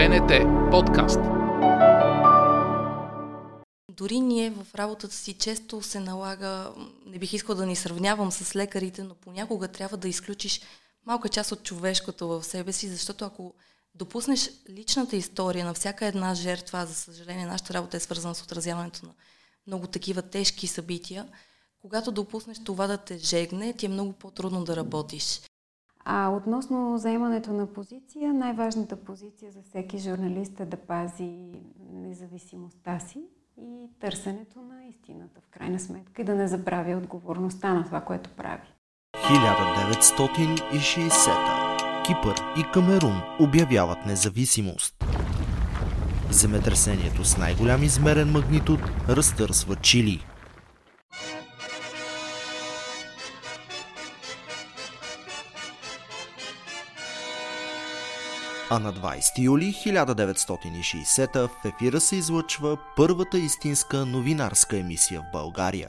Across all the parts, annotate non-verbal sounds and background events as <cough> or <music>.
БНТ подкаст. Дори ние в работата си често се налага, не бих искал да ни сравнявам с лекарите, но понякога трябва да изключиш малка част от човешкото в себе си, защото ако допуснеш личната история на всяка една жертва, за съжаление нашата работа е свързана с отразяването на много такива тежки събития, когато допуснеш това да те жегне, ти е много по-трудно да работиш. А относно заемането на позиция, най-важната позиция за всеки журналист е да пази независимостта си и търсенето на истината в крайна сметка и да не забравя отговорността на това, което прави. 1960 Кипър и Камерун обявяват независимост. Земетресението с най-голям измерен магнитуд разтърсва Чили. А на 20 юли 1960 в ефира се излъчва първата истинска новинарска емисия в България.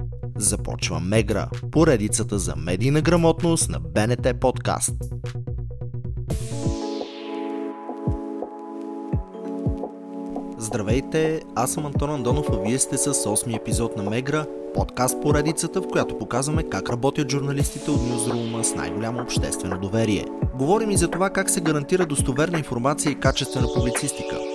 Започва Мегра, поредицата за медийна грамотност на БНТ подкаст. Здравейте, аз съм Антон Андонов, а вие сте с 8 епизод на Мегра, подкаст поредицата, в която показваме как работят журналистите от Ньюзрума с най-голямо обществено доверие. Говорим и за това как се гарантира достоверна информация и качествена публицистика –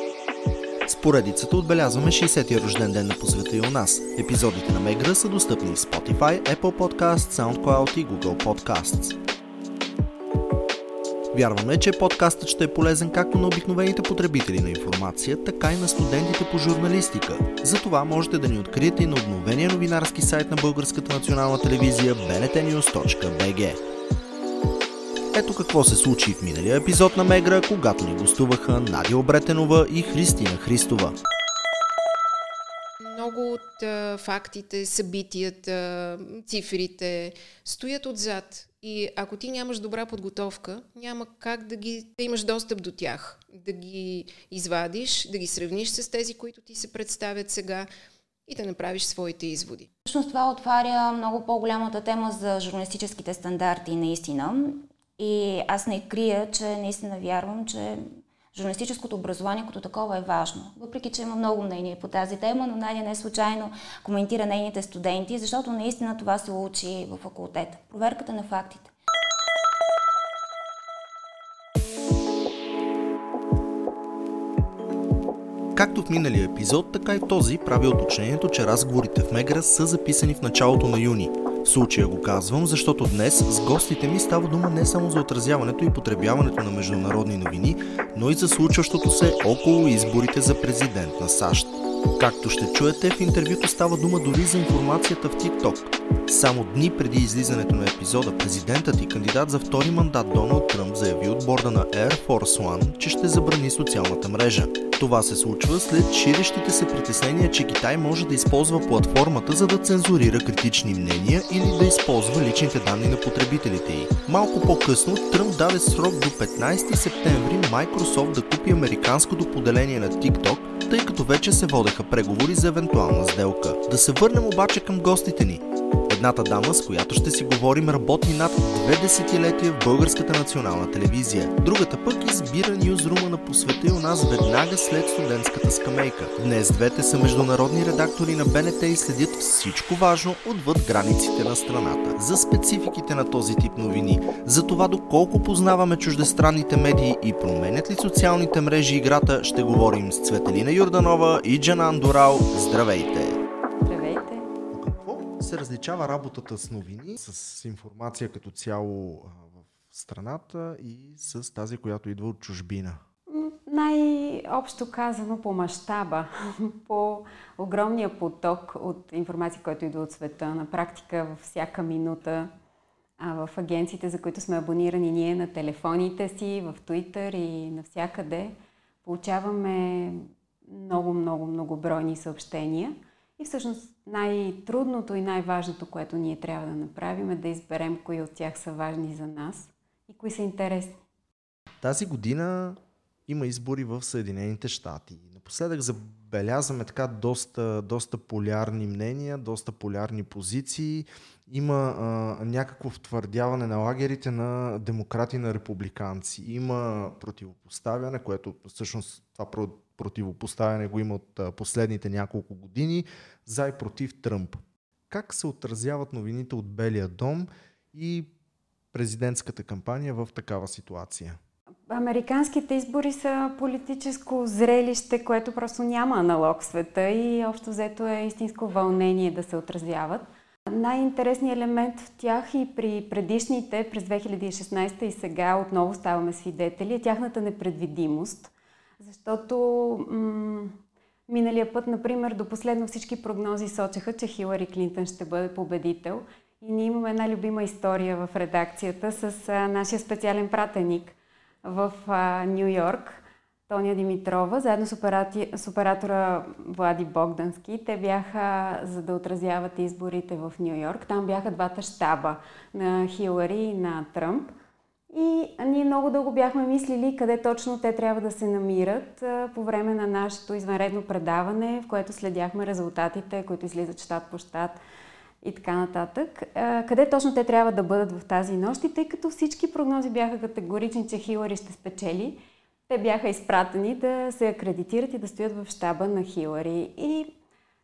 с поредицата отбелязваме 60-я рожден ден на посвета и у нас. Епизодите на Мегра са достъпни в Spotify, Apple Podcast, SoundCloud и Google Podcasts. Вярваме, че подкастът ще е полезен както на обикновените потребители на информация, така и на студентите по журналистика. Затова можете да ни откриете и на обновения новинарски сайт на Българската национална телевизия bnetnews.bg. Ето какво се случи в миналия епизод на Мегра, когато ни гостуваха Надя Обретенова и Христина Христова. Много от а, фактите, събитията, цифрите стоят отзад. И ако ти нямаш добра подготовка, няма как да, ги, да имаш достъп до тях, да ги извадиш, да ги сравниш с тези, които ти се представят сега и да направиш своите изводи. Всъщност това отваря много по-голямата тема за журналистическите стандарти наистина. И аз не крия, че наистина вярвам, че журналистическото образование като такова е важно. Въпреки, че има много мнения по тази тема, но Надя не случайно коментира нейните студенти, защото наистина това се учи в факултета. Проверката на фактите. Както в миналия епизод, така и този прави уточнението, че разговорите в Мегра са записани в началото на юни – случая го казвам, защото днес с гостите ми става дума не само за отразяването и потребяването на международни новини, но и за случващото се около изборите за президент на САЩ. Както ще чуете, в интервюто става дума дори за информацията в TikTok. Само дни преди излизането на епизода, президентът и кандидат за втори мандат Доналд Тръмп заяви от борда на Air Force One, че ще забрани социалната мрежа. Това се случва след ширещите се притеснения, че Китай може да използва платформата за да цензурира критични мнения или да използва личните данни на потребителите й. Малко по-късно Тръмп даде срок до 15 септември Microsoft да купи американското поделение на TikTok, тъй като вече се водеха преговори за евентуална сделка. Да се върнем обаче към гостите ни. Едната дама, с която ще си говорим, работи над две десетилетия в Българската национална телевизия. Другата пък избира нюзрума на посвета и у нас веднага след студентската скамейка. Днес двете са международни редактори на БНТ и следят всичко важно отвъд границите на страната. За спецификите на този тип новини, за това доколко познаваме чуждестранните медии и променят ли социалните мрежи играта, ще говорим с Цветелина Юрданова и Джанан Дорал. Здравейте! Се различава работата с новини, с информация като цяло в страната и с тази, която идва от чужбина? най-общо казано по мащаба, <laughs> по огромния поток от информация, който идва от света. На практика във всяка минута а в агенциите, за които сме абонирани ние на телефоните си, в Twitter и навсякъде, получаваме много, много, много бройни съобщения. И всъщност най-трудното и най-важното, което ние трябва да направим е да изберем кои от тях са важни за нас и кои са интересни. Тази година има избори в Съединените щати. Напоследък забелязваме така доста, доста полярни мнения, доста полярни позиции. Има а, някакво втвърдяване на лагерите на демократи на републиканци. Има противопоставяне, което всъщност това противопоставяне го има от последните няколко години, за и против Тръмп. Как се отразяват новините от Белия дом и президентската кампания в такава ситуация? Американските избори са политическо зрелище, което просто няма аналог в света и общо взето е истинско вълнение да се отразяват. Най-интересният елемент в тях и при предишните, през 2016 и сега отново ставаме свидетели, е тяхната непредвидимост. Защото м- миналия път, например, до последно всички прогнози сочеха, че Хилари Клинтън ще бъде победител. И ние имаме една любима история в редакцията с а, нашия специален пратеник в Нью Йорк, Тоня Димитрова, заедно с, операти... с оператора Влади Богдански. Те бяха, за да отразяват изборите в Нью Йорк. Там бяха двата щаба на Хилари и на Тръмп. И ние много дълго бяхме мислили къде точно те трябва да се намират по време на нашето извънредно предаване, в което следяхме резултатите, които излизат щат по щат и така нататък. Къде точно те трябва да бъдат в тази нощ и тъй като всички прогнози бяха категорични, че Хилари ще спечели, те бяха изпратени да се акредитират и да стоят в щаба на Хилари. И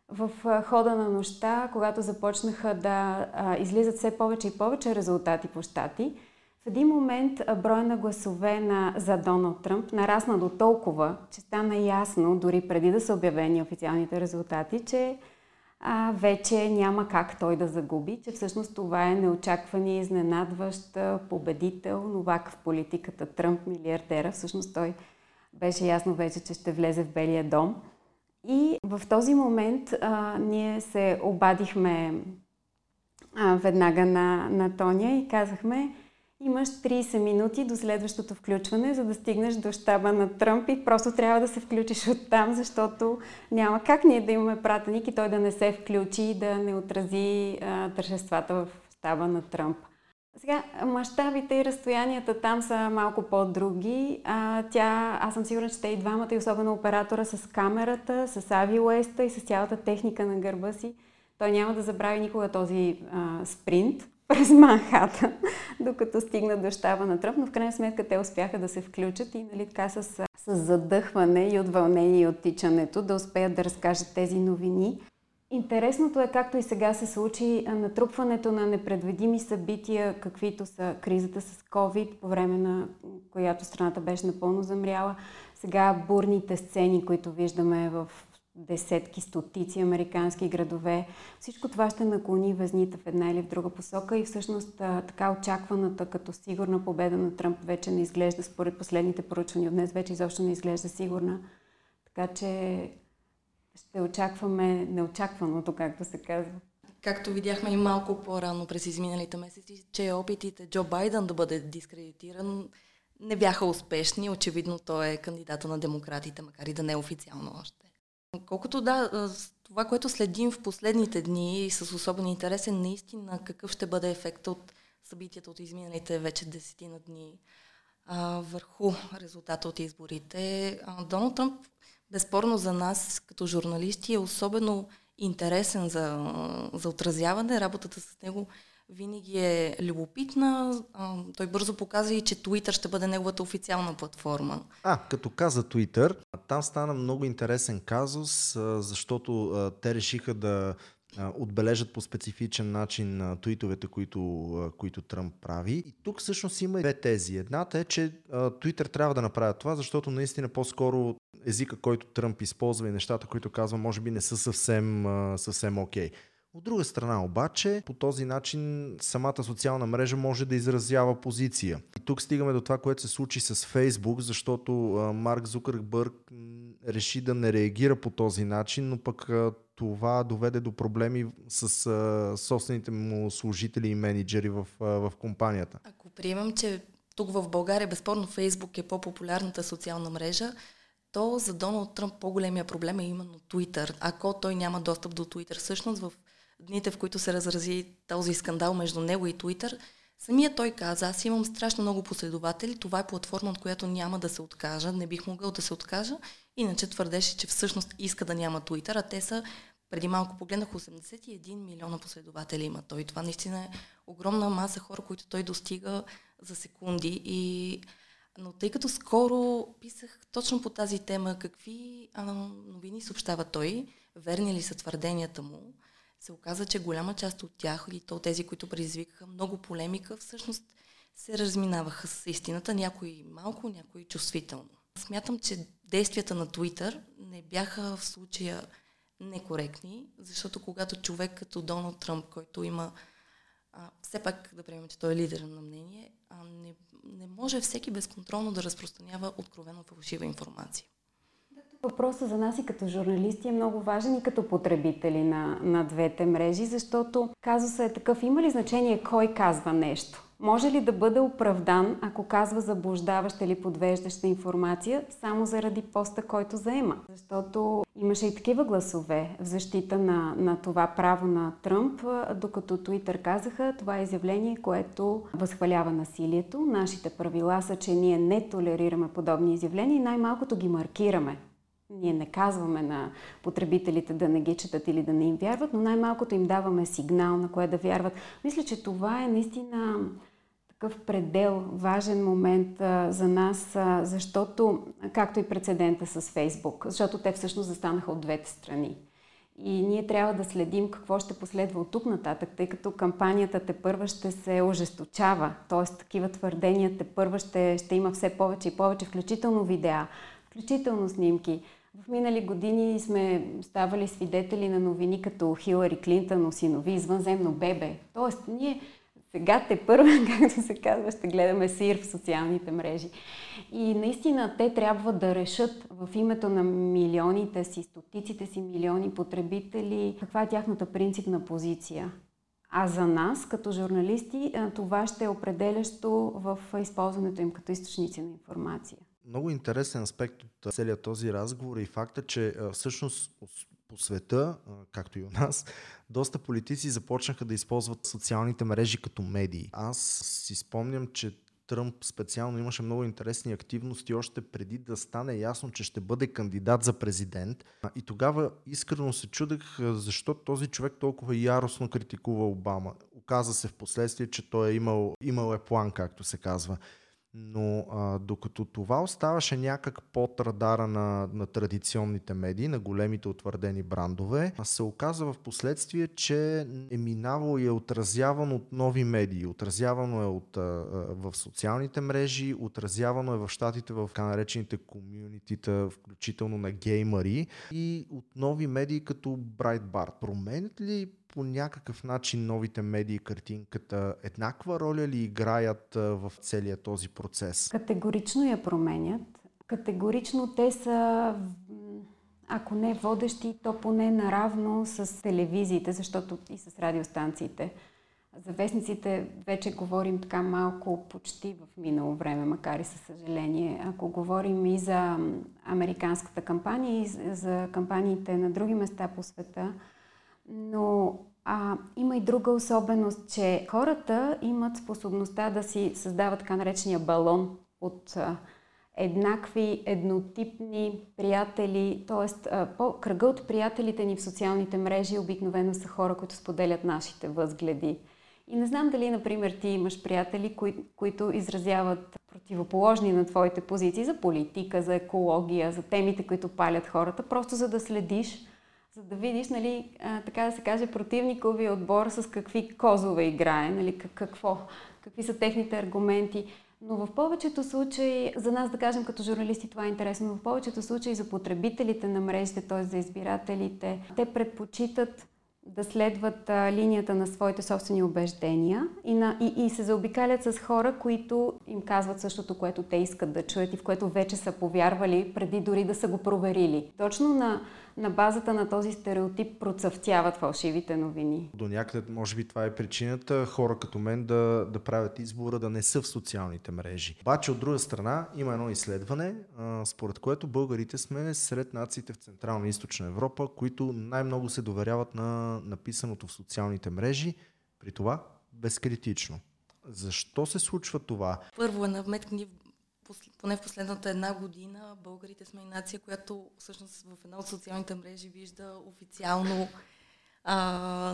в хода на нощта, когато започнаха да излизат все повече и повече резултати по щати, в един момент брой на гласове на, за Доналд Тръмп нарасна до толкова, че стана ясно, дори преди да са обявени официалните резултати, че а, вече няма как той да загуби, че всъщност това е неочакван и изненадващ победител, новак в политиката Тръмп, милиардера. Всъщност той беше ясно вече, че ще влезе в Белия дом. И в този момент а, ние се обадихме а, веднага на, на Тоня и казахме, имаш 30 минути до следващото включване, за да стигнеш до щаба на Тръмп и просто трябва да се включиш от там, защото няма как ние да имаме пратеник и той да не се включи и да не отрази а, тържествата в щаба на Тръмп. Сега, мащабите и разстоянията там са малко по-други. А, тя, аз съм сигурна, че те и двамата, и особено оператора с камерата, с авиуеста и с цялата техника на гърба си, той няма да забрави никога този а, спринт през Манхата, <laughs> докато стигна до щаба на Тръмп, но в крайна сметка те успяха да се включат и нали, така с, с задъхване и от вълнение и от тичането да успеят да разкажат тези новини. Интересното е, както и сега се случи, натрупването на непредвидими събития, каквито са кризата с COVID, по време на която страната беше напълно замряла. Сега бурните сцени, които виждаме в десетки, стотици американски градове. Всичко това ще наклони везните в една или в друга посока и всъщност така очакваната като сигурна победа на Тръмп вече не изглежда, според последните поручвания днес, вече изобщо не изглежда сигурна. Така че ще очакваме неочакваното, както се казва. Както видяхме и малко по-рано през изминалите месеци, че опитите Джо Байден да бъде дискредитиран не бяха успешни. Очевидно той е кандидата на демократите, макар и да не е официално още. Колкото да, това, което следим в последните дни и с особен интерес е наистина какъв ще бъде ефект от събитията от изминалите вече десетина дни а, върху резултата от изборите. А, Доналд Тръмп, безспорно за нас като журналисти, е особено интересен за, за отразяване. Работата с него винаги е любопитна. Той бързо показа и, че Twitter ще бъде неговата официална платформа. А, като каза Twitter, там стана много интересен казус, защото те решиха да отбележат по специфичен начин твитовете, които, които Тръмп прави. И тук всъщност има две тези. Едната е, че Twitter трябва да направят това, защото наистина по-скоро езика, който Тръмп използва и нещата, които казва, може би не са съвсем, съвсем окей. Okay. От друга страна обаче, по този начин самата социална мрежа може да изразява позиция. И тук стигаме до това, което се случи с Фейсбук, защото Марк Зукърбърг реши да не реагира по този начин, но пък това доведе до проблеми с а, собствените му служители и менеджери в, а, в компанията. Ако приемам, че тук в България безспорно Фейсбук е по-популярната социална мрежа, то за Доналд Тръмп по-големия проблем е именно Twitter. Ако той няма достъп до Twitter, всъщност в дните, в които се разрази този скандал между него и Twitter, самия той каза, аз имам страшно много последователи, това е платформа, от която няма да се откажа, не бих могъл да се откажа, иначе твърдеше, че всъщност иска да няма Twitter, а те са преди малко погледнах 81 милиона последователи има той. Това наистина е огромна маса хора, които той достига за секунди. И... Но тъй като скоро писах точно по тази тема, какви а, новини съобщава той, верни ли са твърденията му, се оказа, че голяма част от тях, и то тези, които предизвикаха много полемика, всъщност се разминаваха с истината, някои малко, някои чувствително. Смятам, че действията на Twitter не бяха в случая некоректни, защото когато човек като Доналд Тръмп, който има а, все пак да приемем, че той е лидер на мнение, а не, не може всеки безконтролно да разпространява откровено фалшива информация. Въпросът за нас и като журналисти е много важен и като потребители на, на двете мрежи, защото казусът е такъв. Има ли значение кой казва нещо? Може ли да бъде оправдан, ако казва заблуждаваща или подвеждаща информация, само заради поста, който заема? Защото имаше и такива гласове в защита на, на това право на Тръмп, докато Туитър казаха, това е изявление, което възхвалява насилието. Нашите правила са, че ние не толерираме подобни изявления и най-малкото ги маркираме. Ние не казваме на потребителите да не ги четат или да не им вярват, но най-малкото им даваме сигнал на кое да вярват. Мисля, че това е наистина такъв предел, важен момент а, за нас, а, защото, както и прецедента с Фейсбук, защото те всъщност застанаха от двете страни. И ние трябва да следим какво ще последва от тук нататък, тъй като кампанията те първа ще се ожесточава, т.е. такива твърдения те първа ще, ще има все повече и повече, включително видеа, включително снимки. В минали години сме ставали свидетели на новини като Хилари Клинтън осинови извънземно бебе. Тоест, ние сега те първа, <laughs> както се казва, ще гледаме сир в социалните мрежи. И наистина те трябва да решат в името на милионите си, стотиците си милиони потребители, каква е тяхната принципна позиция. А за нас, като журналисти, това ще е определящо в използването им като източници на информация. Много интересен аспект от целият този разговор е и факта, че всъщност по света, както и у нас, <laughs> доста политици започнаха да използват социалните мрежи като медии. Аз си спомням, че Тръмп специално имаше много интересни активности още преди да стане ясно, че ще бъде кандидат за президент. И тогава искрено се чудех защо този човек толкова яростно критикува Обама. Оказа се в последствие, че той е имал, имал е план, както се казва. Но а, докато това оставаше някак под радара на, на традиционните медии, на големите утвърдени брандове, се оказа в последствие, че е минавало и е отразявано от нови медии. Отразявано е от, а, в социалните мрежи, отразявано е в щатите в така наречените комюнитита, включително на геймари и от нови медии като Breitbart. Променят ли по някакъв начин новите медии картинката еднаква роля ли играят в целия този процес? Категорично я променят. Категорично те са, ако не водещи, то поне наравно с телевизиите, защото и с радиостанциите. За вестниците вече говорим така малко почти в минало време, макар и със съжаление. Ако говорим и за американската кампания, и за кампаниите на други места по света, но а, има и друга особеност, че хората имат способността да си създават така наречения балон от а, еднакви, еднотипни приятели, т.е. кръга от приятелите ни в социалните мрежи обикновено са хора, които споделят нашите възгледи. И не знам дали, например, ти имаш приятели, кои, които изразяват противоположни на твоите позиции за политика, за екология, за темите, които палят хората, просто за да следиш за да видиш, нали, така да се каже, противниковия отбор с какви козове играе, нали, какво, какви са техните аргументи. Но в повечето случаи, за нас да кажем като журналисти това е интересно, но в повечето случаи за потребителите на мрежите, т.е. за избирателите, те предпочитат да следват а, линията на своите собствени убеждения и, на, и, и се заобикалят с хора, които им казват същото, което те искат да чуят и в което вече са повярвали, преди дори да са го проверили. Точно на на базата на този стереотип процъфтяват фалшивите новини. До някъде, може би това е причината хора като мен да, да правят избора да не са в социалните мрежи. Обаче от друга страна има едно изследване, а, според което българите сме сред нациите в Централна и Източна Европа, които най-много се доверяват на написаното в социалните мрежи, при това безкритично. Защо се случва това? Първо е наметкни поне в последната една година, българите сме и нация, която всъщност в една от социалните мрежи вижда официално а,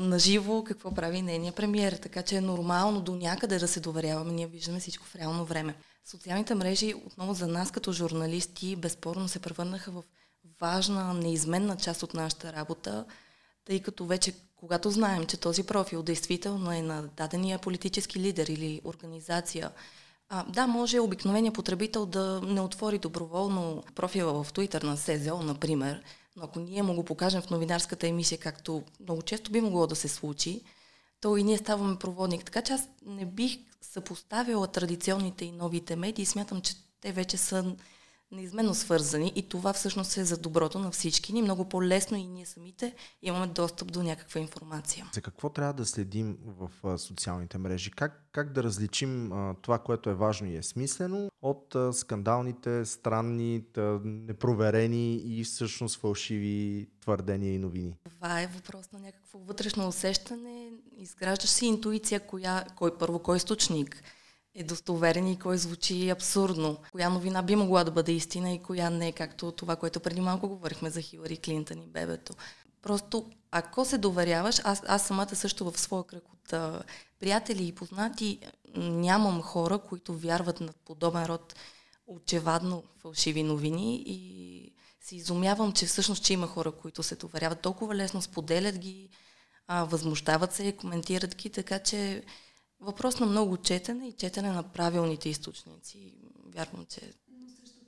наживо какво прави нейния премиер. Така че е нормално до някъде да се доверяваме. Ние виждаме всичко в реално време. Социалните мрежи отново за нас като журналисти безспорно се превърнаха в важна, неизменна част от нашата работа, тъй като вече когато знаем, че този профил действително е на дадения политически лидер или организация, а, да, може обикновения потребител да не отвори доброволно профила в Twitter на СЗО, например, но ако ние му го покажем в новинарската емисия, както много често би могло да се случи, то и ние ставаме проводник. Така че аз не бих съпоставила традиционните и новите медии. Смятам, че те вече са неизменно свързани и това всъщност е за доброто на всички ни. Много по-лесно и ние самите имаме достъп до някаква информация. За какво трябва да следим в социалните мрежи? Как, как да различим а, това, което е важно и е смислено от а, скандалните, странни, тъ, непроверени и всъщност фалшиви твърдения и новини? Това е въпрос на някакво вътрешно усещане. Изграждаш си интуиция, коя, кой първо, кой източник е достоверен и кой звучи абсурдно. Коя новина би могла да бъде истина и коя не, както това, което преди малко говорихме за Хилари Клинтън и бебето. Просто, ако се доверяваш, аз, аз самата също в своя кръг от а, приятели и познати нямам хора, които вярват на подобен род очевадно фалшиви новини и се изумявам, че всъщност, че има хора, които се доверяват толкова лесно, споделят ги, а, възмущават се, коментират ги, така че въпрос на много четене и четене на правилните източници. Вярвам, че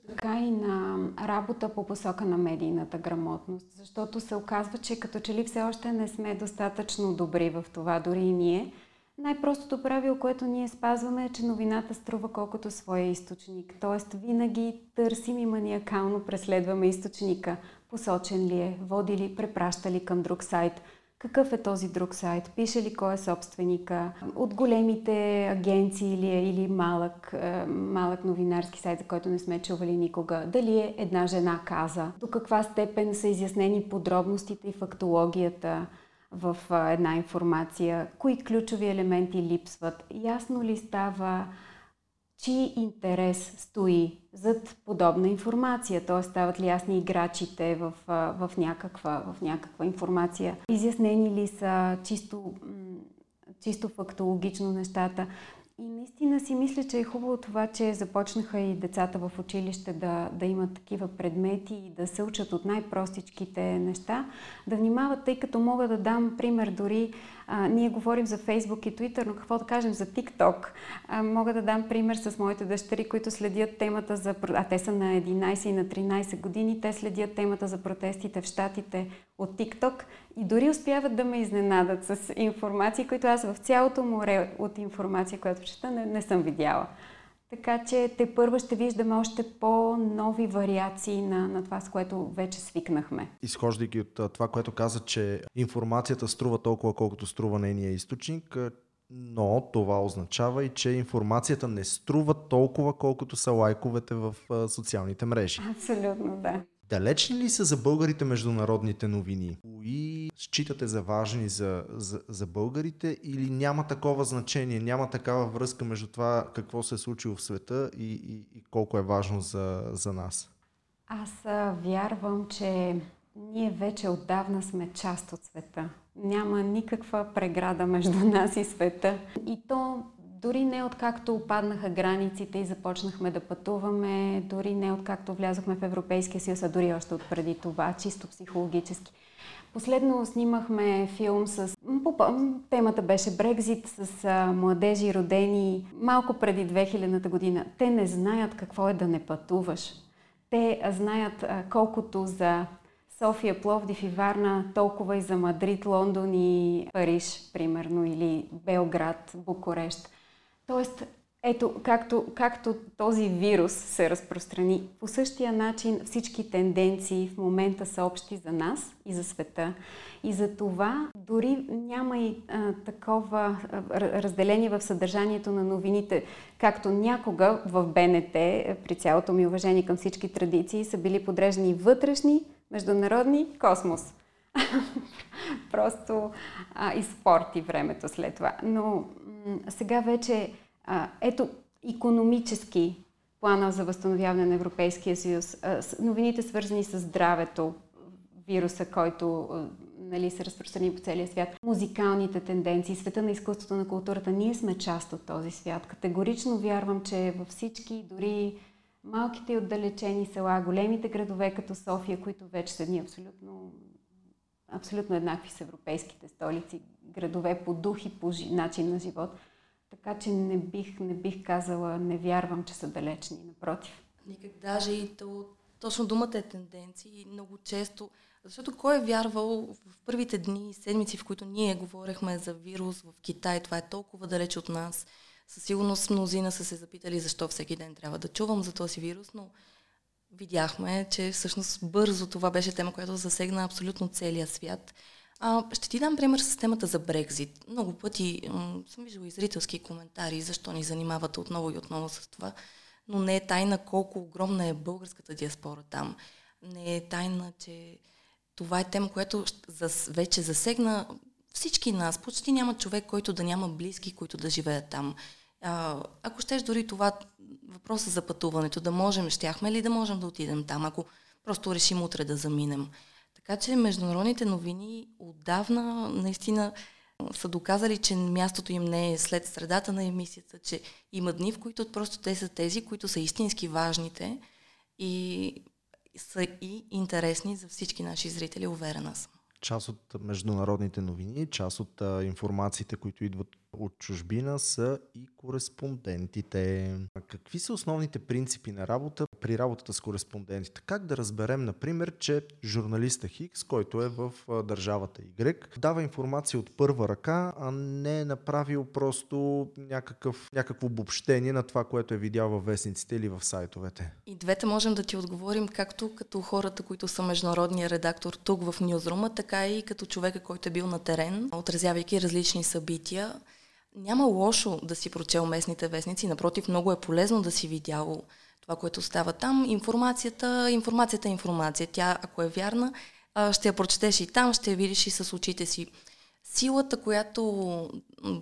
така и на работа по посока на медийната грамотност, защото се оказва, че като че ли все още не сме достатъчно добри в това, дори и ние. Най-простото правило, което ние спазваме е, че новината струва колкото своя източник. Тоест винаги търсим и маниакално преследваме източника. Посочен ли е, води ли, препраща ли към друг сайт – какъв е този друг сайт, пише ли кой е собственика, от големите агенции или е, или малък, е, малък новинарски сайт, за който не сме чували никога, дали е една жена каза, до каква степен са изяснени подробностите и фактологията в е, една информация, кои ключови елементи липсват, ясно ли става чий интерес стои зад подобна информация, т.е. стават ли ясни играчите в, в, някаква, в някаква информация, изяснени ли са чисто, чисто фактологично нещата. И наистина си мисля, че е хубаво това, че започнаха и децата в училище да, да имат такива предмети и да се учат от най-простичките неща, да внимават, тъй като мога да дам пример дори а, ние говорим за Фейсбук и Twitter, но какво да кажем за? А, мога да дам пример с моите дъщери, които следят темата за... А те са на 11 и на 13 години. Те следят темата за протестите в Штатите от TikTok и дори успяват да ме изненадат с информации, които аз в цялото море от информация, която чета, не, не съм видяла. Така че те първо ще виждаме още по-нови вариации на, на това, с което вече свикнахме. Изхождайки от това, което каза, че информацията струва толкова, колкото струва нейния източник, но това означава и, че информацията не струва толкова, колкото са лайковете в социалните мрежи. Абсолютно, да. Далечни ли са за българите международните новини? Кои считате за важни за, за, за българите или няма такова значение, няма такава връзка между това какво се е случило в света и, и, и колко е важно за, за нас? Аз вярвам, че ние вече отдавна сме част от света. Няма никаква преграда между нас и света. И то дори не откакто опаднаха границите и започнахме да пътуваме, дори не откакто влязохме в Европейския съюз, а дори още от преди това, чисто психологически. Последно снимахме филм с... Темата беше Брекзит с младежи родени малко преди 2000-та година. Те не знаят какво е да не пътуваш. Те знаят колкото за София, Пловдив и Варна, толкова и за Мадрид, Лондон и Париж, примерно, или Белград, Букурещ. Тоест, ето, както, както този вирус се разпространи, по същия начин всички тенденции в момента са общи за нас и за света. И за това дори няма и а, такова а, разделение в съдържанието на новините, както някога в БНТ, при цялото ми уважение към всички традиции, са били подреждани вътрешни, международни, космос. <laughs> Просто а, и спорт времето след това. Но м- сега вече ето, економически плана за възстановяване на Европейския съюз, новините свързани с здравето, вируса, който нали, се разпространи по целия свят, музикалните тенденции, света на изкуството, на културата, ние сме част от този свят. Категорично вярвам, че във всички, дори малките и отдалечени села, големите градове като София, които вече са ни абсолютно, абсолютно еднакви с европейските столици, градове по дух и по начин на живот – така че не бих, не бих казала, не вярвам, че са далечни, напротив. Никак даже и то, точно думата е тенденции. Много често, защото кой е вярвал в първите дни и седмици, в които ние говорехме за вирус в Китай, това е толкова далеч от нас. Със сигурност мнозина са се запитали защо всеки ден трябва да чувам за този вирус, но видяхме, че всъщност бързо това беше тема, която засегна абсолютно целия свят. А, ще ти дам пример с темата за Брекзит. Много пъти м- съм виждала и зрителски коментари, защо ни занимавате отново и отново с това, но не е тайна колко огромна е българската диаспора там. Не е тайна, че това е тема, която вече засегна всички нас. Почти няма човек, който да няма близки, които да живеят там. А, ако щеш дори това въпроса за пътуването, да можем, щяхме ли да можем да отидем там, ако просто решим утре да заминем. Така че международните новини отдавна наистина са доказали, че мястото им не е след средата на емисията, че има дни, в които просто те са тези, които са истински важните и са и интересни за всички наши зрители, уверена съм. Част от международните новини, част от а, информациите, които идват от чужбина са и кореспондентите. Какви са основните принципи на работа при работата с кореспондентите? Как да разберем, например, че журналиста Хикс, който е в държавата Y, дава информация от първа ръка, а не е направил просто някакъв, някакво обобщение на това, което е видял във вестниците или в сайтовете? И двете можем да ти отговорим както като хората, които са международния редактор тук в Ньюзрума, така и като човека, който е бил на терен, отразявайки различни събития. Няма лошо да си прочел местните вестници, напротив, много е полезно да си видял това, което става там. Информацията, информацията е информация. Тя, ако е вярна, ще я прочетеш и там, ще я видиш и с очите си. Силата, която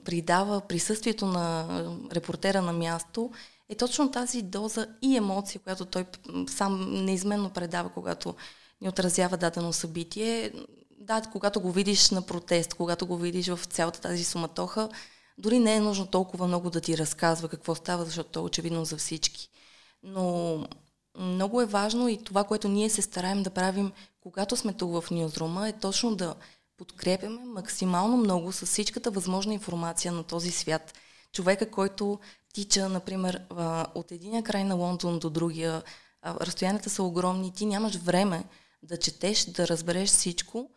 придава присъствието на репортера на място, е точно тази доза и емоция, която той сам неизменно предава, когато ни отразява дадено събитие. Да, когато го видиш на протест, когато го видиш в цялата тази суматоха, дори не е нужно толкова много да ти разказва какво става, защото то е очевидно за всички. Но много е важно и това, което ние се стараем да правим, когато сме тук в Ньюзрума, е точно да подкрепяме максимално много с всичката възможна информация на този свят. Човека, който тича, например, от единия край на Лондон до другия, разстоянията са огромни, ти нямаш време да четеш, да разбереш всичко.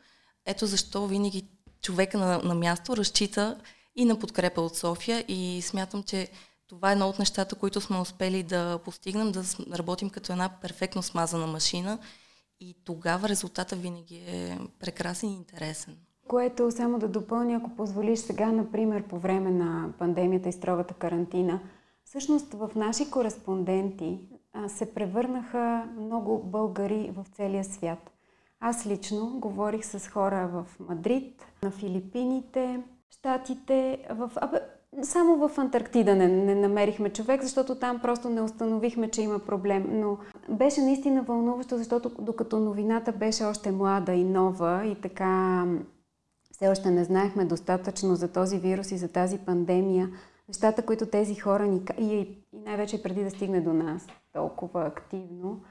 Ето защо винаги човека на, на място разчита и на подкрепа от София и смятам, че това е едно от нещата, които сме успели да постигнем, да работим като една перфектно смазана машина и тогава резултата винаги е прекрасен и интересен. Което само да допълня, ако позволиш сега, например, по време на пандемията и строгата карантина, всъщност в наши кореспонденти се превърнаха много българи в целия свят. Аз лично говорих с хора в Мадрид, на Филипините, Штатите, в... Абе, само в Антарктида не, не намерихме човек, защото там просто не установихме, че има проблем. Но беше наистина вълнуващо, защото докато новината беше още млада и нова и така все още не знаехме достатъчно за този вирус и за тази пандемия, нещата, които тези хора ни... И, и най-вече преди да стигне до нас толкова активно,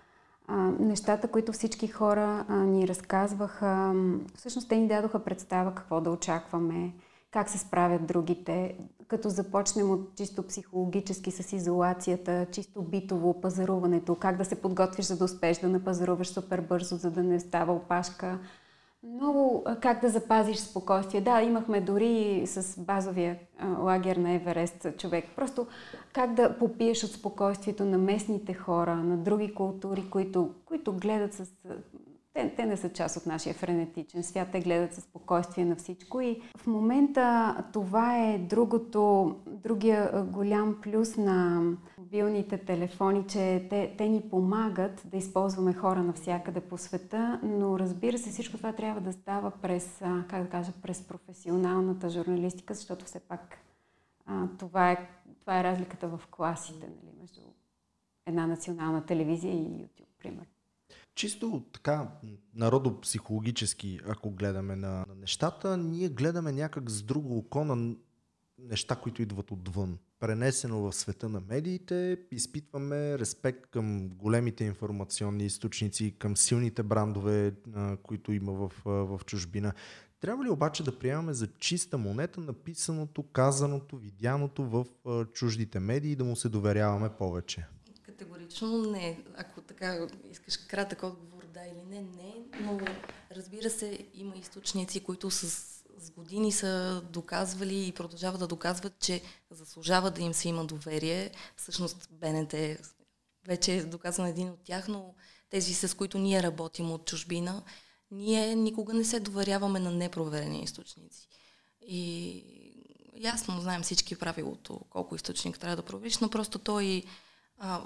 а, нещата, които всички хора а, ни разказваха, всъщност те ни дадоха представа какво да очакваме, как се справят другите, като започнем от чисто психологически с изолацията, чисто битово, пазаруването, как да се подготвиш, за да успееш да напазаруваш супер бързо, за да не става опашка. Много как да запазиш спокойствие. Да, имахме дори с базовия лагер на Еверест човек. Просто как да попиеш от спокойствието на местните хора, на други култури, които, които гледат с те, те не са част от нашия френетичен свят, те гледат със спокойствие на всичко и в момента това е другото, другия голям плюс на мобилните телефони, че те, те ни помагат да използваме хора навсякъде по света, но разбира се всичко това трябва да става през, как да кажа, през професионалната журналистика, защото все пак а, това, е, това е разликата в класите нали, между една национална телевизия и YouTube, примерно. Чисто така, народопсихологически, ако гледаме на, на нещата, ние гледаме някак с друго око на неща, които идват отвън. Пренесено в света на медиите, изпитваме респект към големите информационни източници, към силните брандове, които има в, в чужбина. Трябва ли обаче да приемаме за чиста монета написаното, казаното, видяното в чуждите медии и да му се доверяваме повече? Категорично не. Ако така искаш кратък отговор, да или не, не. Но разбира се, има източници, които с, с години са доказвали и продължават да доказват, че заслужава да им се има доверие. Всъщност БНТ вече е доказан един от тях, но тези с които ние работим от чужбина, ние никога не се доверяваме на непроверени източници. И ясно знаем всички правилото, колко източник трябва да провериш, но просто той а,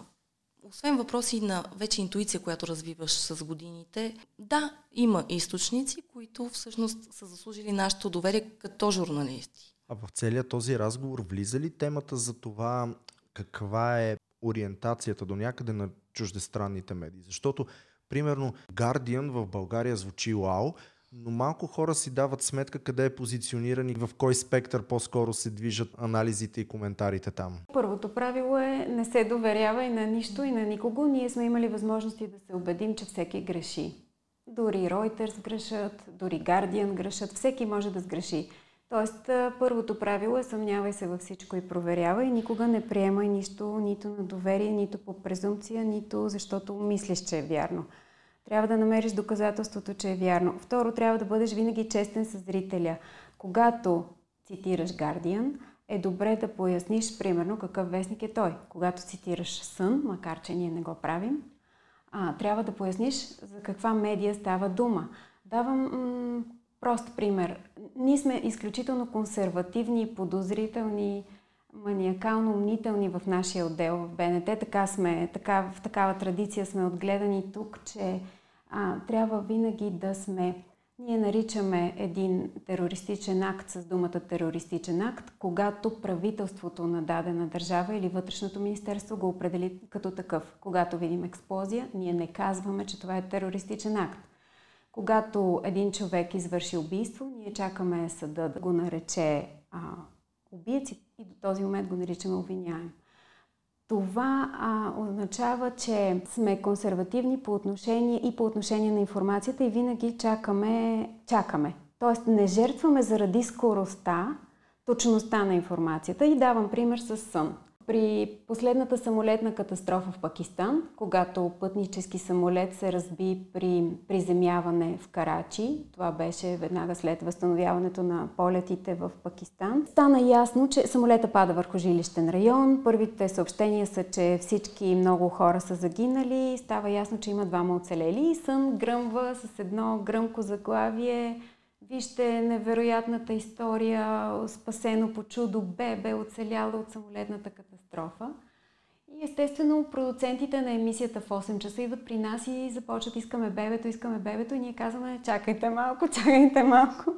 освен въпроси на вече интуиция, която развиваш с годините, да, има източници, които всъщност са заслужили нашето доверие като журналисти. А в целия този разговор влиза ли темата за това каква е ориентацията до някъде на чуждестранните медии? Защото, примерно, Guardian в България звучи вау, но малко хора си дават сметка къде е позициониран и в кой спектър по-скоро се движат анализите и коментарите там. Първото правило е не се доверява и на нищо и на никого. Ние сме имали възможности да се убедим, че всеки греши. Дори Reuters грешат, дори Guardian грешат, всеки може да сгреши. Тоест, първото правило е съмнявай се във всичко и проверявай. Никога не приемай нищо, нито на доверие, нито по презумпция, нито защото мислиш, че е вярно. Трябва да намериш доказателството, че е вярно. Второ, трябва да бъдеш винаги честен с зрителя. Когато цитираш Guardian, е добре да поясниш, примерно, какъв вестник е той. Когато цитираш Сън, макар че ние не го правим, а, трябва да поясниш за каква медия става дума. Давам м- прост пример. Ние сме изключително консервативни, подозрителни, маниакално мнителни в нашия отдел в БНТ. Така сме, така, в такава традиция сме отгледани тук, че а, трябва винаги да сме. Ние наричаме един терористичен акт с думата терористичен акт, когато правителството на дадена държава или вътрешното министерство го определи като такъв. Когато видим експлозия, ние не казваме, че това е терористичен акт. Когато един човек извърши убийство, ние чакаме съда да го нарече а, убиец до този момент го наричаме обвиняем. Това а, означава, че сме консервативни по отношение и по отношение на информацията и винаги чакаме, чакаме. Тоест не жертваме заради скоростта, точността на информацията. И давам пример с сън. При последната самолетна катастрофа в Пакистан, когато пътнически самолет се разби при приземяване в Карачи, това беше веднага след възстановяването на полетите в Пакистан, стана ясно, че самолета пада върху жилищен район. Първите съобщения са, че всички много хора са загинали. Става ясно, че има двама оцелели и сън гръмва с едно гръмко заглавие Вижте невероятната история, спасено по чудо бебе, оцеляло от самолетната катастрофа. И естествено, продуцентите на емисията в 8 часа идват при нас и започват искаме бебето, искаме бебето и ние казваме чакайте малко, <laughs> чакайте малко.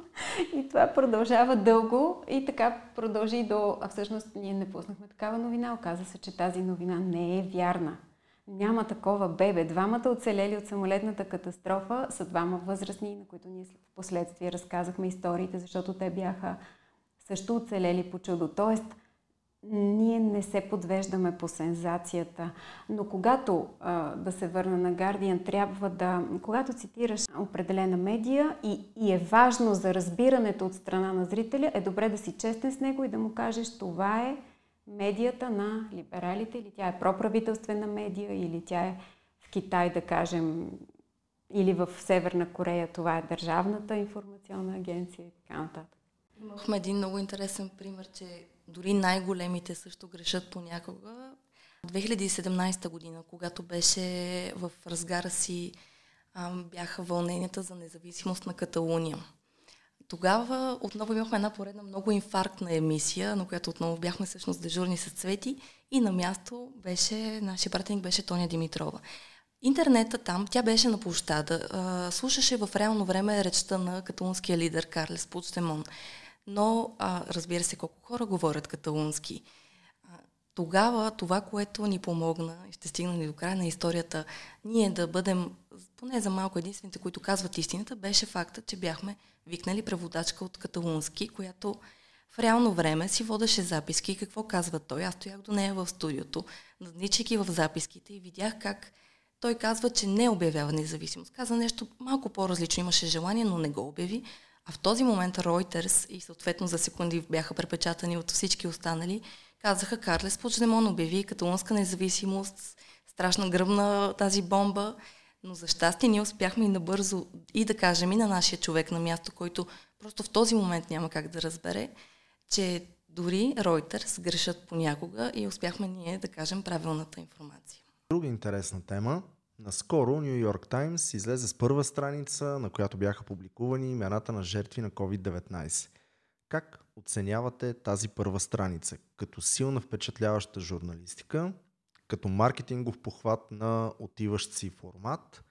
И това продължава дълго и така продължи до... А всъщност ние не пуснахме такава новина. Оказа се, че тази новина не е вярна. Няма такова бебе. Двамата оцелели от самолетната катастрофа са двама възрастни, на които ние в последствие разказахме историите, защото те бяха също оцелели по чудо. Тоест, ние не се подвеждаме по сензацията. Но когато, да се върна на Guardian, трябва да, когато цитираш определена медия и, и е важно за разбирането от страна на зрителя, е добре да си честен с него и да му кажеш това е медията на либералите или тя е проправителствена медия или тя е в Китай, да кажем, или в Северна Корея това е Държавната информационна агенция и така нататък. Имахме един много интересен пример, че дори най-големите също грешат понякога. 2017 година, когато беше в разгара си, бяха вълненията за независимост на Каталуния. Тогава отново имахме една поредна много инфарктна емисия, на която отново бяхме всъщност дежурни с цвети и на място беше, нашия пратеник беше Тоня Димитрова. Интернета там, тя беше на площада, слушаше в реално време речта на каталунския лидер Карлес Пучтемон. Но, а, разбира се, колко хора говорят каталунски. А, тогава това, което ни помогна, и ще стигна ни до края на историята, ние да бъдем поне за малко единствените, които казват истината, беше факта, че бяхме викнали преводачка от каталунски, която в реално време си водеше записки какво казва той. Аз стоях до нея в студиото, надничайки в записките и видях как той казва, че не обявява независимост. Каза нещо малко по-различно, имаше желание, но не го обяви. А в този момент Reuters и съответно за секунди бяха препечатани от всички останали, казаха Карлес Почдемон обяви каталунска независимост, страшна гръбна тази бомба, но за щастие ние успяхме и набързо и да кажем и на нашия човек на място, който просто в този момент няма как да разбере, че дори Reuters грешат понякога и успяхме ние да кажем правилната информация. Друга интересна тема Наскоро Нью Йорк Таймс излезе с първа страница, на която бяха публикувани имената на жертви на COVID-19. Как оценявате тази първа страница? Като силна впечатляваща журналистика, като маркетингов похват на отиващ си формат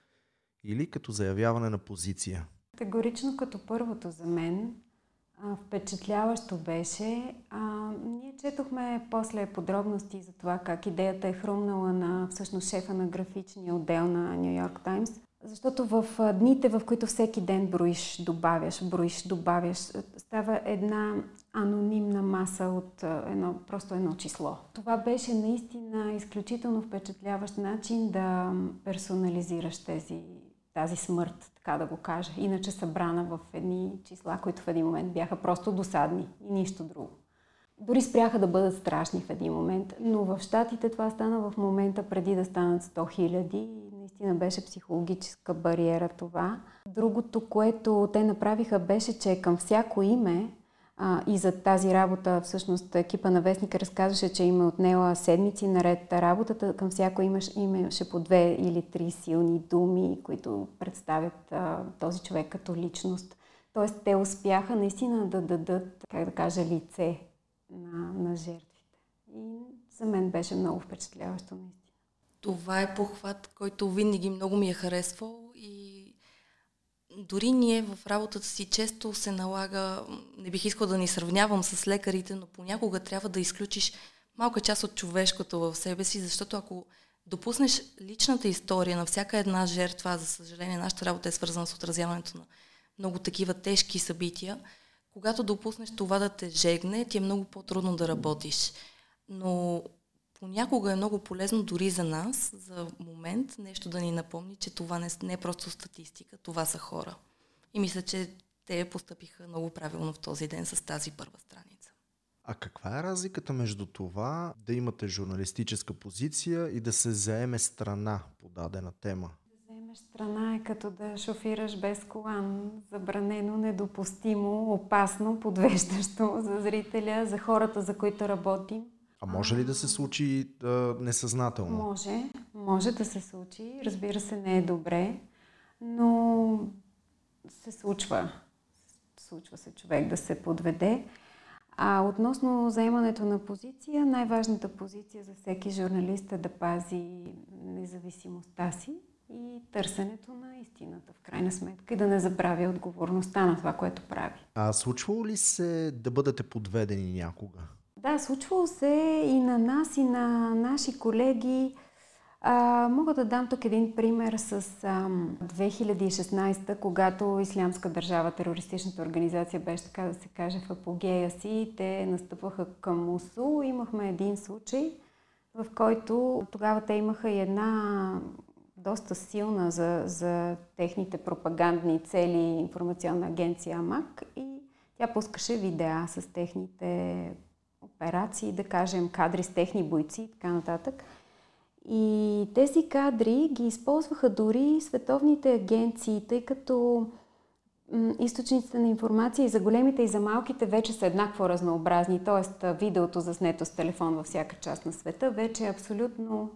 или като заявяване на позиция? Категорично като първото за мен. Впечатляващо беше. А, ние четохме после подробности за това как идеята е хрумнала на всъщност шефа на графичния отдел на Нью Йорк Таймс. Защото в дните, в които всеки ден броиш, добавяш, броиш, добавяш, става една анонимна маса от едно, просто едно число. Това беше наистина изключително впечатляващ начин да персонализираш тези тази смърт, така да го кажа. Иначе събрана в едни числа, които в един момент бяха просто досадни и нищо друго. Дори спряха да бъдат страшни в един момент, но в Штатите това стана в момента преди да станат 100 хиляди наистина беше психологическа бариера това. Другото, което те направиха беше, че към всяко име а, и за тази работа, всъщност, екипа на Вестника разказваше, че има отнела седмици наред работата. Към всяко имаш, имаше по две или три силни думи, които представят а, този човек като личност. Тоест, те успяха наистина да дадат, как да кажа, лице на, на жертвите. И за мен беше много впечатляващо наистина. Това е похват, който винаги много ми е харесвал дори ние в работата си често се налага, не бих искал да ни сравнявам с лекарите, но понякога трябва да изключиш малка част от човешкото в себе си, защото ако допуснеш личната история на всяка една жертва, за съжаление нашата работа е свързана с отразяването на много такива тежки събития, когато допуснеш това да те жегне, ти е много по-трудно да работиш. Но понякога е много полезно дори за нас, за момент, нещо да ни напомни, че това не, не е просто статистика, това са хора. И мисля, че те постъпиха много правилно в този ден с тази първа страница. А каква е разликата между това да имате журналистическа позиция и да се заеме страна по дадена тема? Да заемеш страна е като да шофираш без колан. Забранено, недопустимо, опасно, подвеждащо за зрителя, за хората, за които работим. А може ли да се случи а, несъзнателно? Може, може да се случи. Разбира се, не е добре, но се случва. Случва се човек да се подведе. А относно заемането на позиция, най-важната позиция за всеки журналист е да пази независимостта си и търсенето на истината в крайна сметка и да не забравя отговорността на това, което прави. А случвало ли се да бъдете подведени някога? Да, случвало се и на нас, и на наши колеги. А, мога да дам тук един пример с а, 2016, когато Ислямска държава, терористичната организация, беше така да се каже в апогея си. Те настъпваха към Мусул. Имахме един случай, в който тогава те имаха и една доста силна за, за техните пропагандни цели информационна агенция АМАК и тя пускаше видеа с техните операции, да кажем кадри с техни бойци и така нататък. И тези кадри ги използваха дори световните агенции, тъй като източниците на информация и за големите и за малките вече са еднакво разнообразни, т.е. видеото заснето с телефон във всяка част на света вече е абсолютно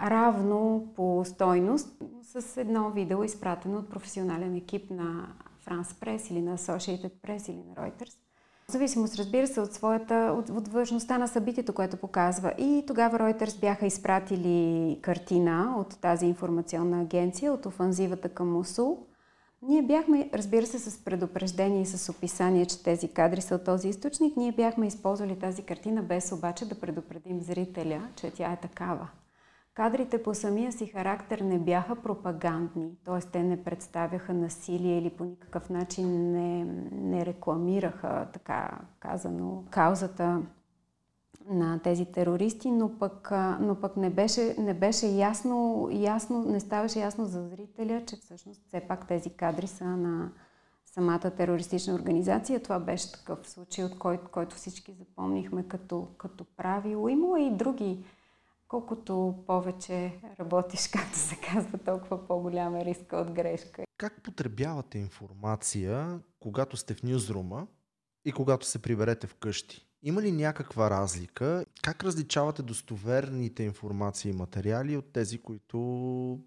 равно по стойност с едно видео, изпратено от професионален екип на France Press или на Associated Press или на Reuters. Зависимост, разбира се, от, своята, от, от важността на събитието, което показва. И тогава Reuters бяха изпратили картина от тази информационна агенция, от офанзивата към Мусул. Ние бяхме, разбира се, с предупреждение и с описание, че тези кадри са от този източник, ние бяхме използвали тази картина без обаче да предупредим зрителя, че тя е такава. Кадрите по самия си характер не бяха пропагандни, т.е. те не представяха насилие или по никакъв начин не, не рекламираха, така казано, каузата на тези терористи, но пък, но пък не, беше, не беше ясно, ясно, не ставаше ясно за зрителя, че всъщност все пак тези кадри са на самата терористична организация. Това беше такъв случай, от който, който всички запомнихме като, като правило. Има и други колкото повече работиш, <laughs> както се казва, толкова по-голям е риска от грешка. Как потребявате информация, когато сте в нюзрума и когато се приберете вкъщи? Има ли някаква разлика? Как различавате достоверните информации и материали от тези, които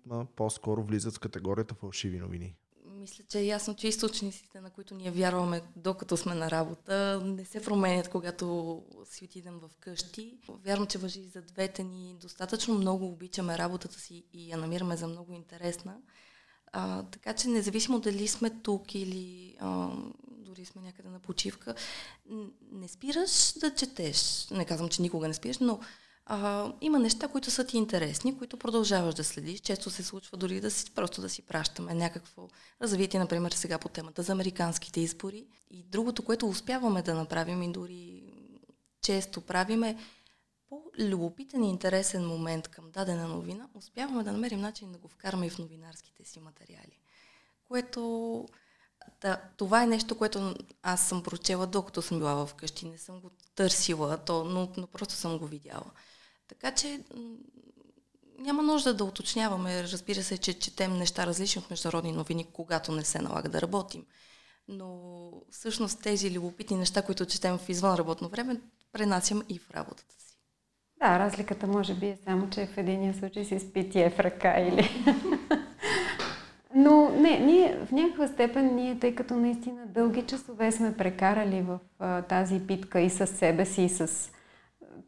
а, по-скоро влизат в категорията фалшиви новини? Мисля, че е ясно, че източниците, на които ние вярваме, докато сме на работа, не се променят, когато си отидем в къщи. Вярвам, че въжи за двете ни. Достатъчно много обичаме работата си и я намираме за много интересна. А, така че независимо дали сме тук или а, дори сме някъде на почивка, не спираш да четеш. Не казвам, че никога не спираш, но а, има неща, които са ти интересни, които продължаваш да следиш. Често се случва дори да си, просто да си пращаме някакво развитие, например сега по темата за американските избори. И другото, което успяваме да направим и дори често правиме, по-любопитен и интересен момент към дадена новина, успяваме да намерим начин да го вкараме и в новинарските си материали. Което да, това е нещо, което аз съм прочела докато съм била вкъщи. Не съм го търсила, то, но, но просто съм го видяла. Така че няма нужда да уточняваме. Разбира се, че четем неща различни от международни новини, когато не се налага да работим. Но всъщност тези любопитни неща, които четем в извън работно време, пренасям и в работата си. Да, разликата може би е само, че в един случай си с питие в ръка или... <laughs> Но не, ние в някаква степен, ние, тъй като наистина дълги часове сме прекарали в а, тази питка и с себе си, и с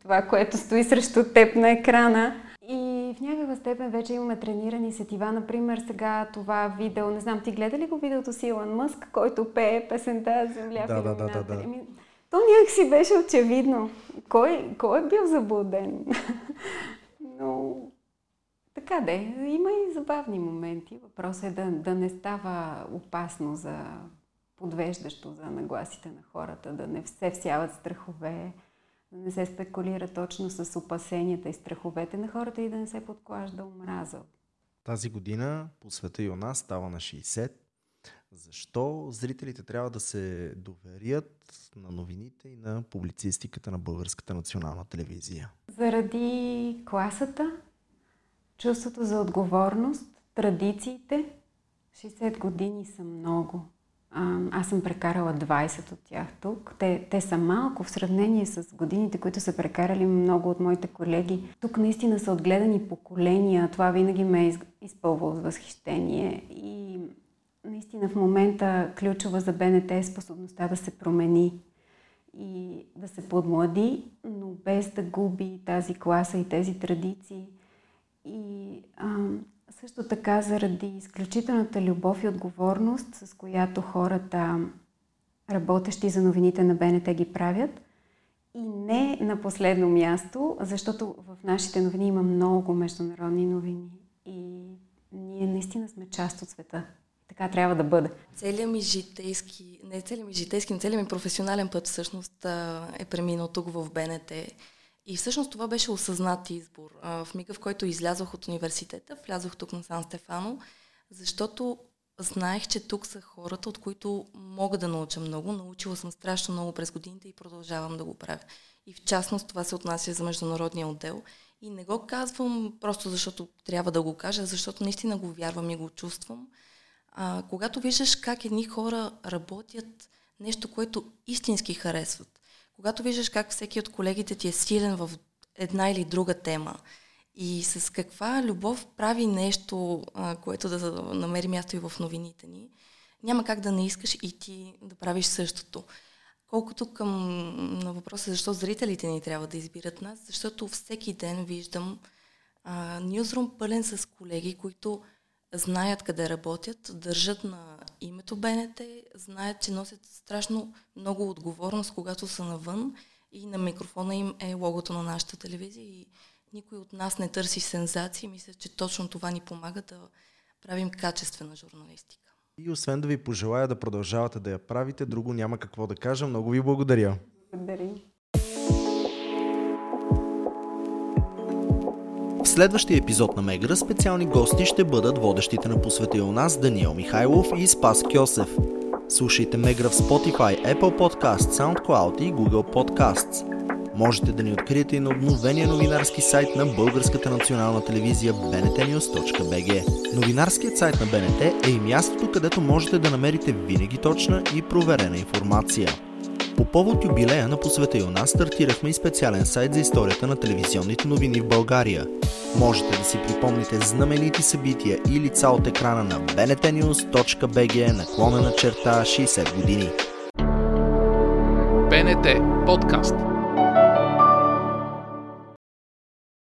това, което стои срещу теб на екрана. И в някаква степен вече имаме тренирани сетива. Например, сега това видео, не знам, ти гледа ли го видеото с Илон Мъск, който пее песента Земля да, да, да, да, да. Ами, то някакси беше очевидно. Кой, кой е бил заблуден? <laughs> Но така де, има и забавни моменти. Въпросът е да, да не става опасно за подвеждащо за нагласите на хората, да не се всяват страхове, да не се спекулира точно с опасенията и страховете на хората и да не се подклажда омраза. Тази година по света и у нас става на 60. Защо зрителите трябва да се доверят на новините и на публицистиката на Българската национална телевизия? Заради класата, чувството за отговорност, традициите. 60 години са много. Аз съм прекарала 20 от тях тук. Те, те са малко в сравнение с годините, които са прекарали много от моите колеги. Тук наистина са отгледани поколения. Това винаги ме е изпълвало с възхищение. И наистина в момента ключова за БНТ е способността да се промени и да се подмлади, но без да губи тази класа и тези традиции. И също така заради изключителната любов и отговорност, с която хората, работещи за новините на БНТ, ги правят. И не на последно място, защото в нашите новини има много международни новини. И ние наистина сме част от света. Така трябва да бъде. Целият ми житейски, не целият ми житейски, но целият ми професионален път всъщност е преминал тук в БНТ. И всъщност това беше осъзнат избор. В мига, в който излязох от университета, влязох тук на Сан Стефано, защото знаех, че тук са хората, от които мога да науча много. Научила съм страшно много през годините и продължавам да го правя. И в частност това се отнася за международния отдел. И не го казвам просто защото трябва да го кажа, защото наистина го вярвам и го чувствам. А, когато виждаш как едни хора работят нещо, което истински харесват, когато виждаш как всеки от колегите ти е силен в една или друга тема и с каква любов прави нещо, а, което да намери място и в новините ни, няма как да не искаш и ти да правиш същото. Колкото към на въпроса защо зрителите ни трябва да избират нас, защото всеки ден виждам нюзрум пълен с колеги, които знаят къде работят, държат на името БНТ, знаят, че носят страшно много отговорност, когато са навън и на микрофона им е логото на нашата телевизия и никой от нас не търси сензации. Мисля, че точно това ни помага да правим качествена журналистика. И освен да ви пожелая да продължавате да я правите, друго няма какво да кажа. Много ви благодаря. Благодаря. В следващия епизод на Мегра специални гости ще бъдат водещите на посвети у нас Даниел Михайлов и Спас Кьосев. Слушайте Мегра в Spotify, Apple Podcasts, SoundCloud и Google Podcasts. Можете да ни откриете и на обновения новинарски сайт на Българската национална телевизия bntnews.bg. Новинарският сайт на БНТ е и мястото, където можете да намерите винаги точна и проверена информация. По повод юбилея на Посвета нас стартирахме и специален сайт за историята на телевизионните новини в България. Можете да си припомните знаменити събития и лица от екрана на bntnews.bg наклонена черта 60 години. БНТ подкаст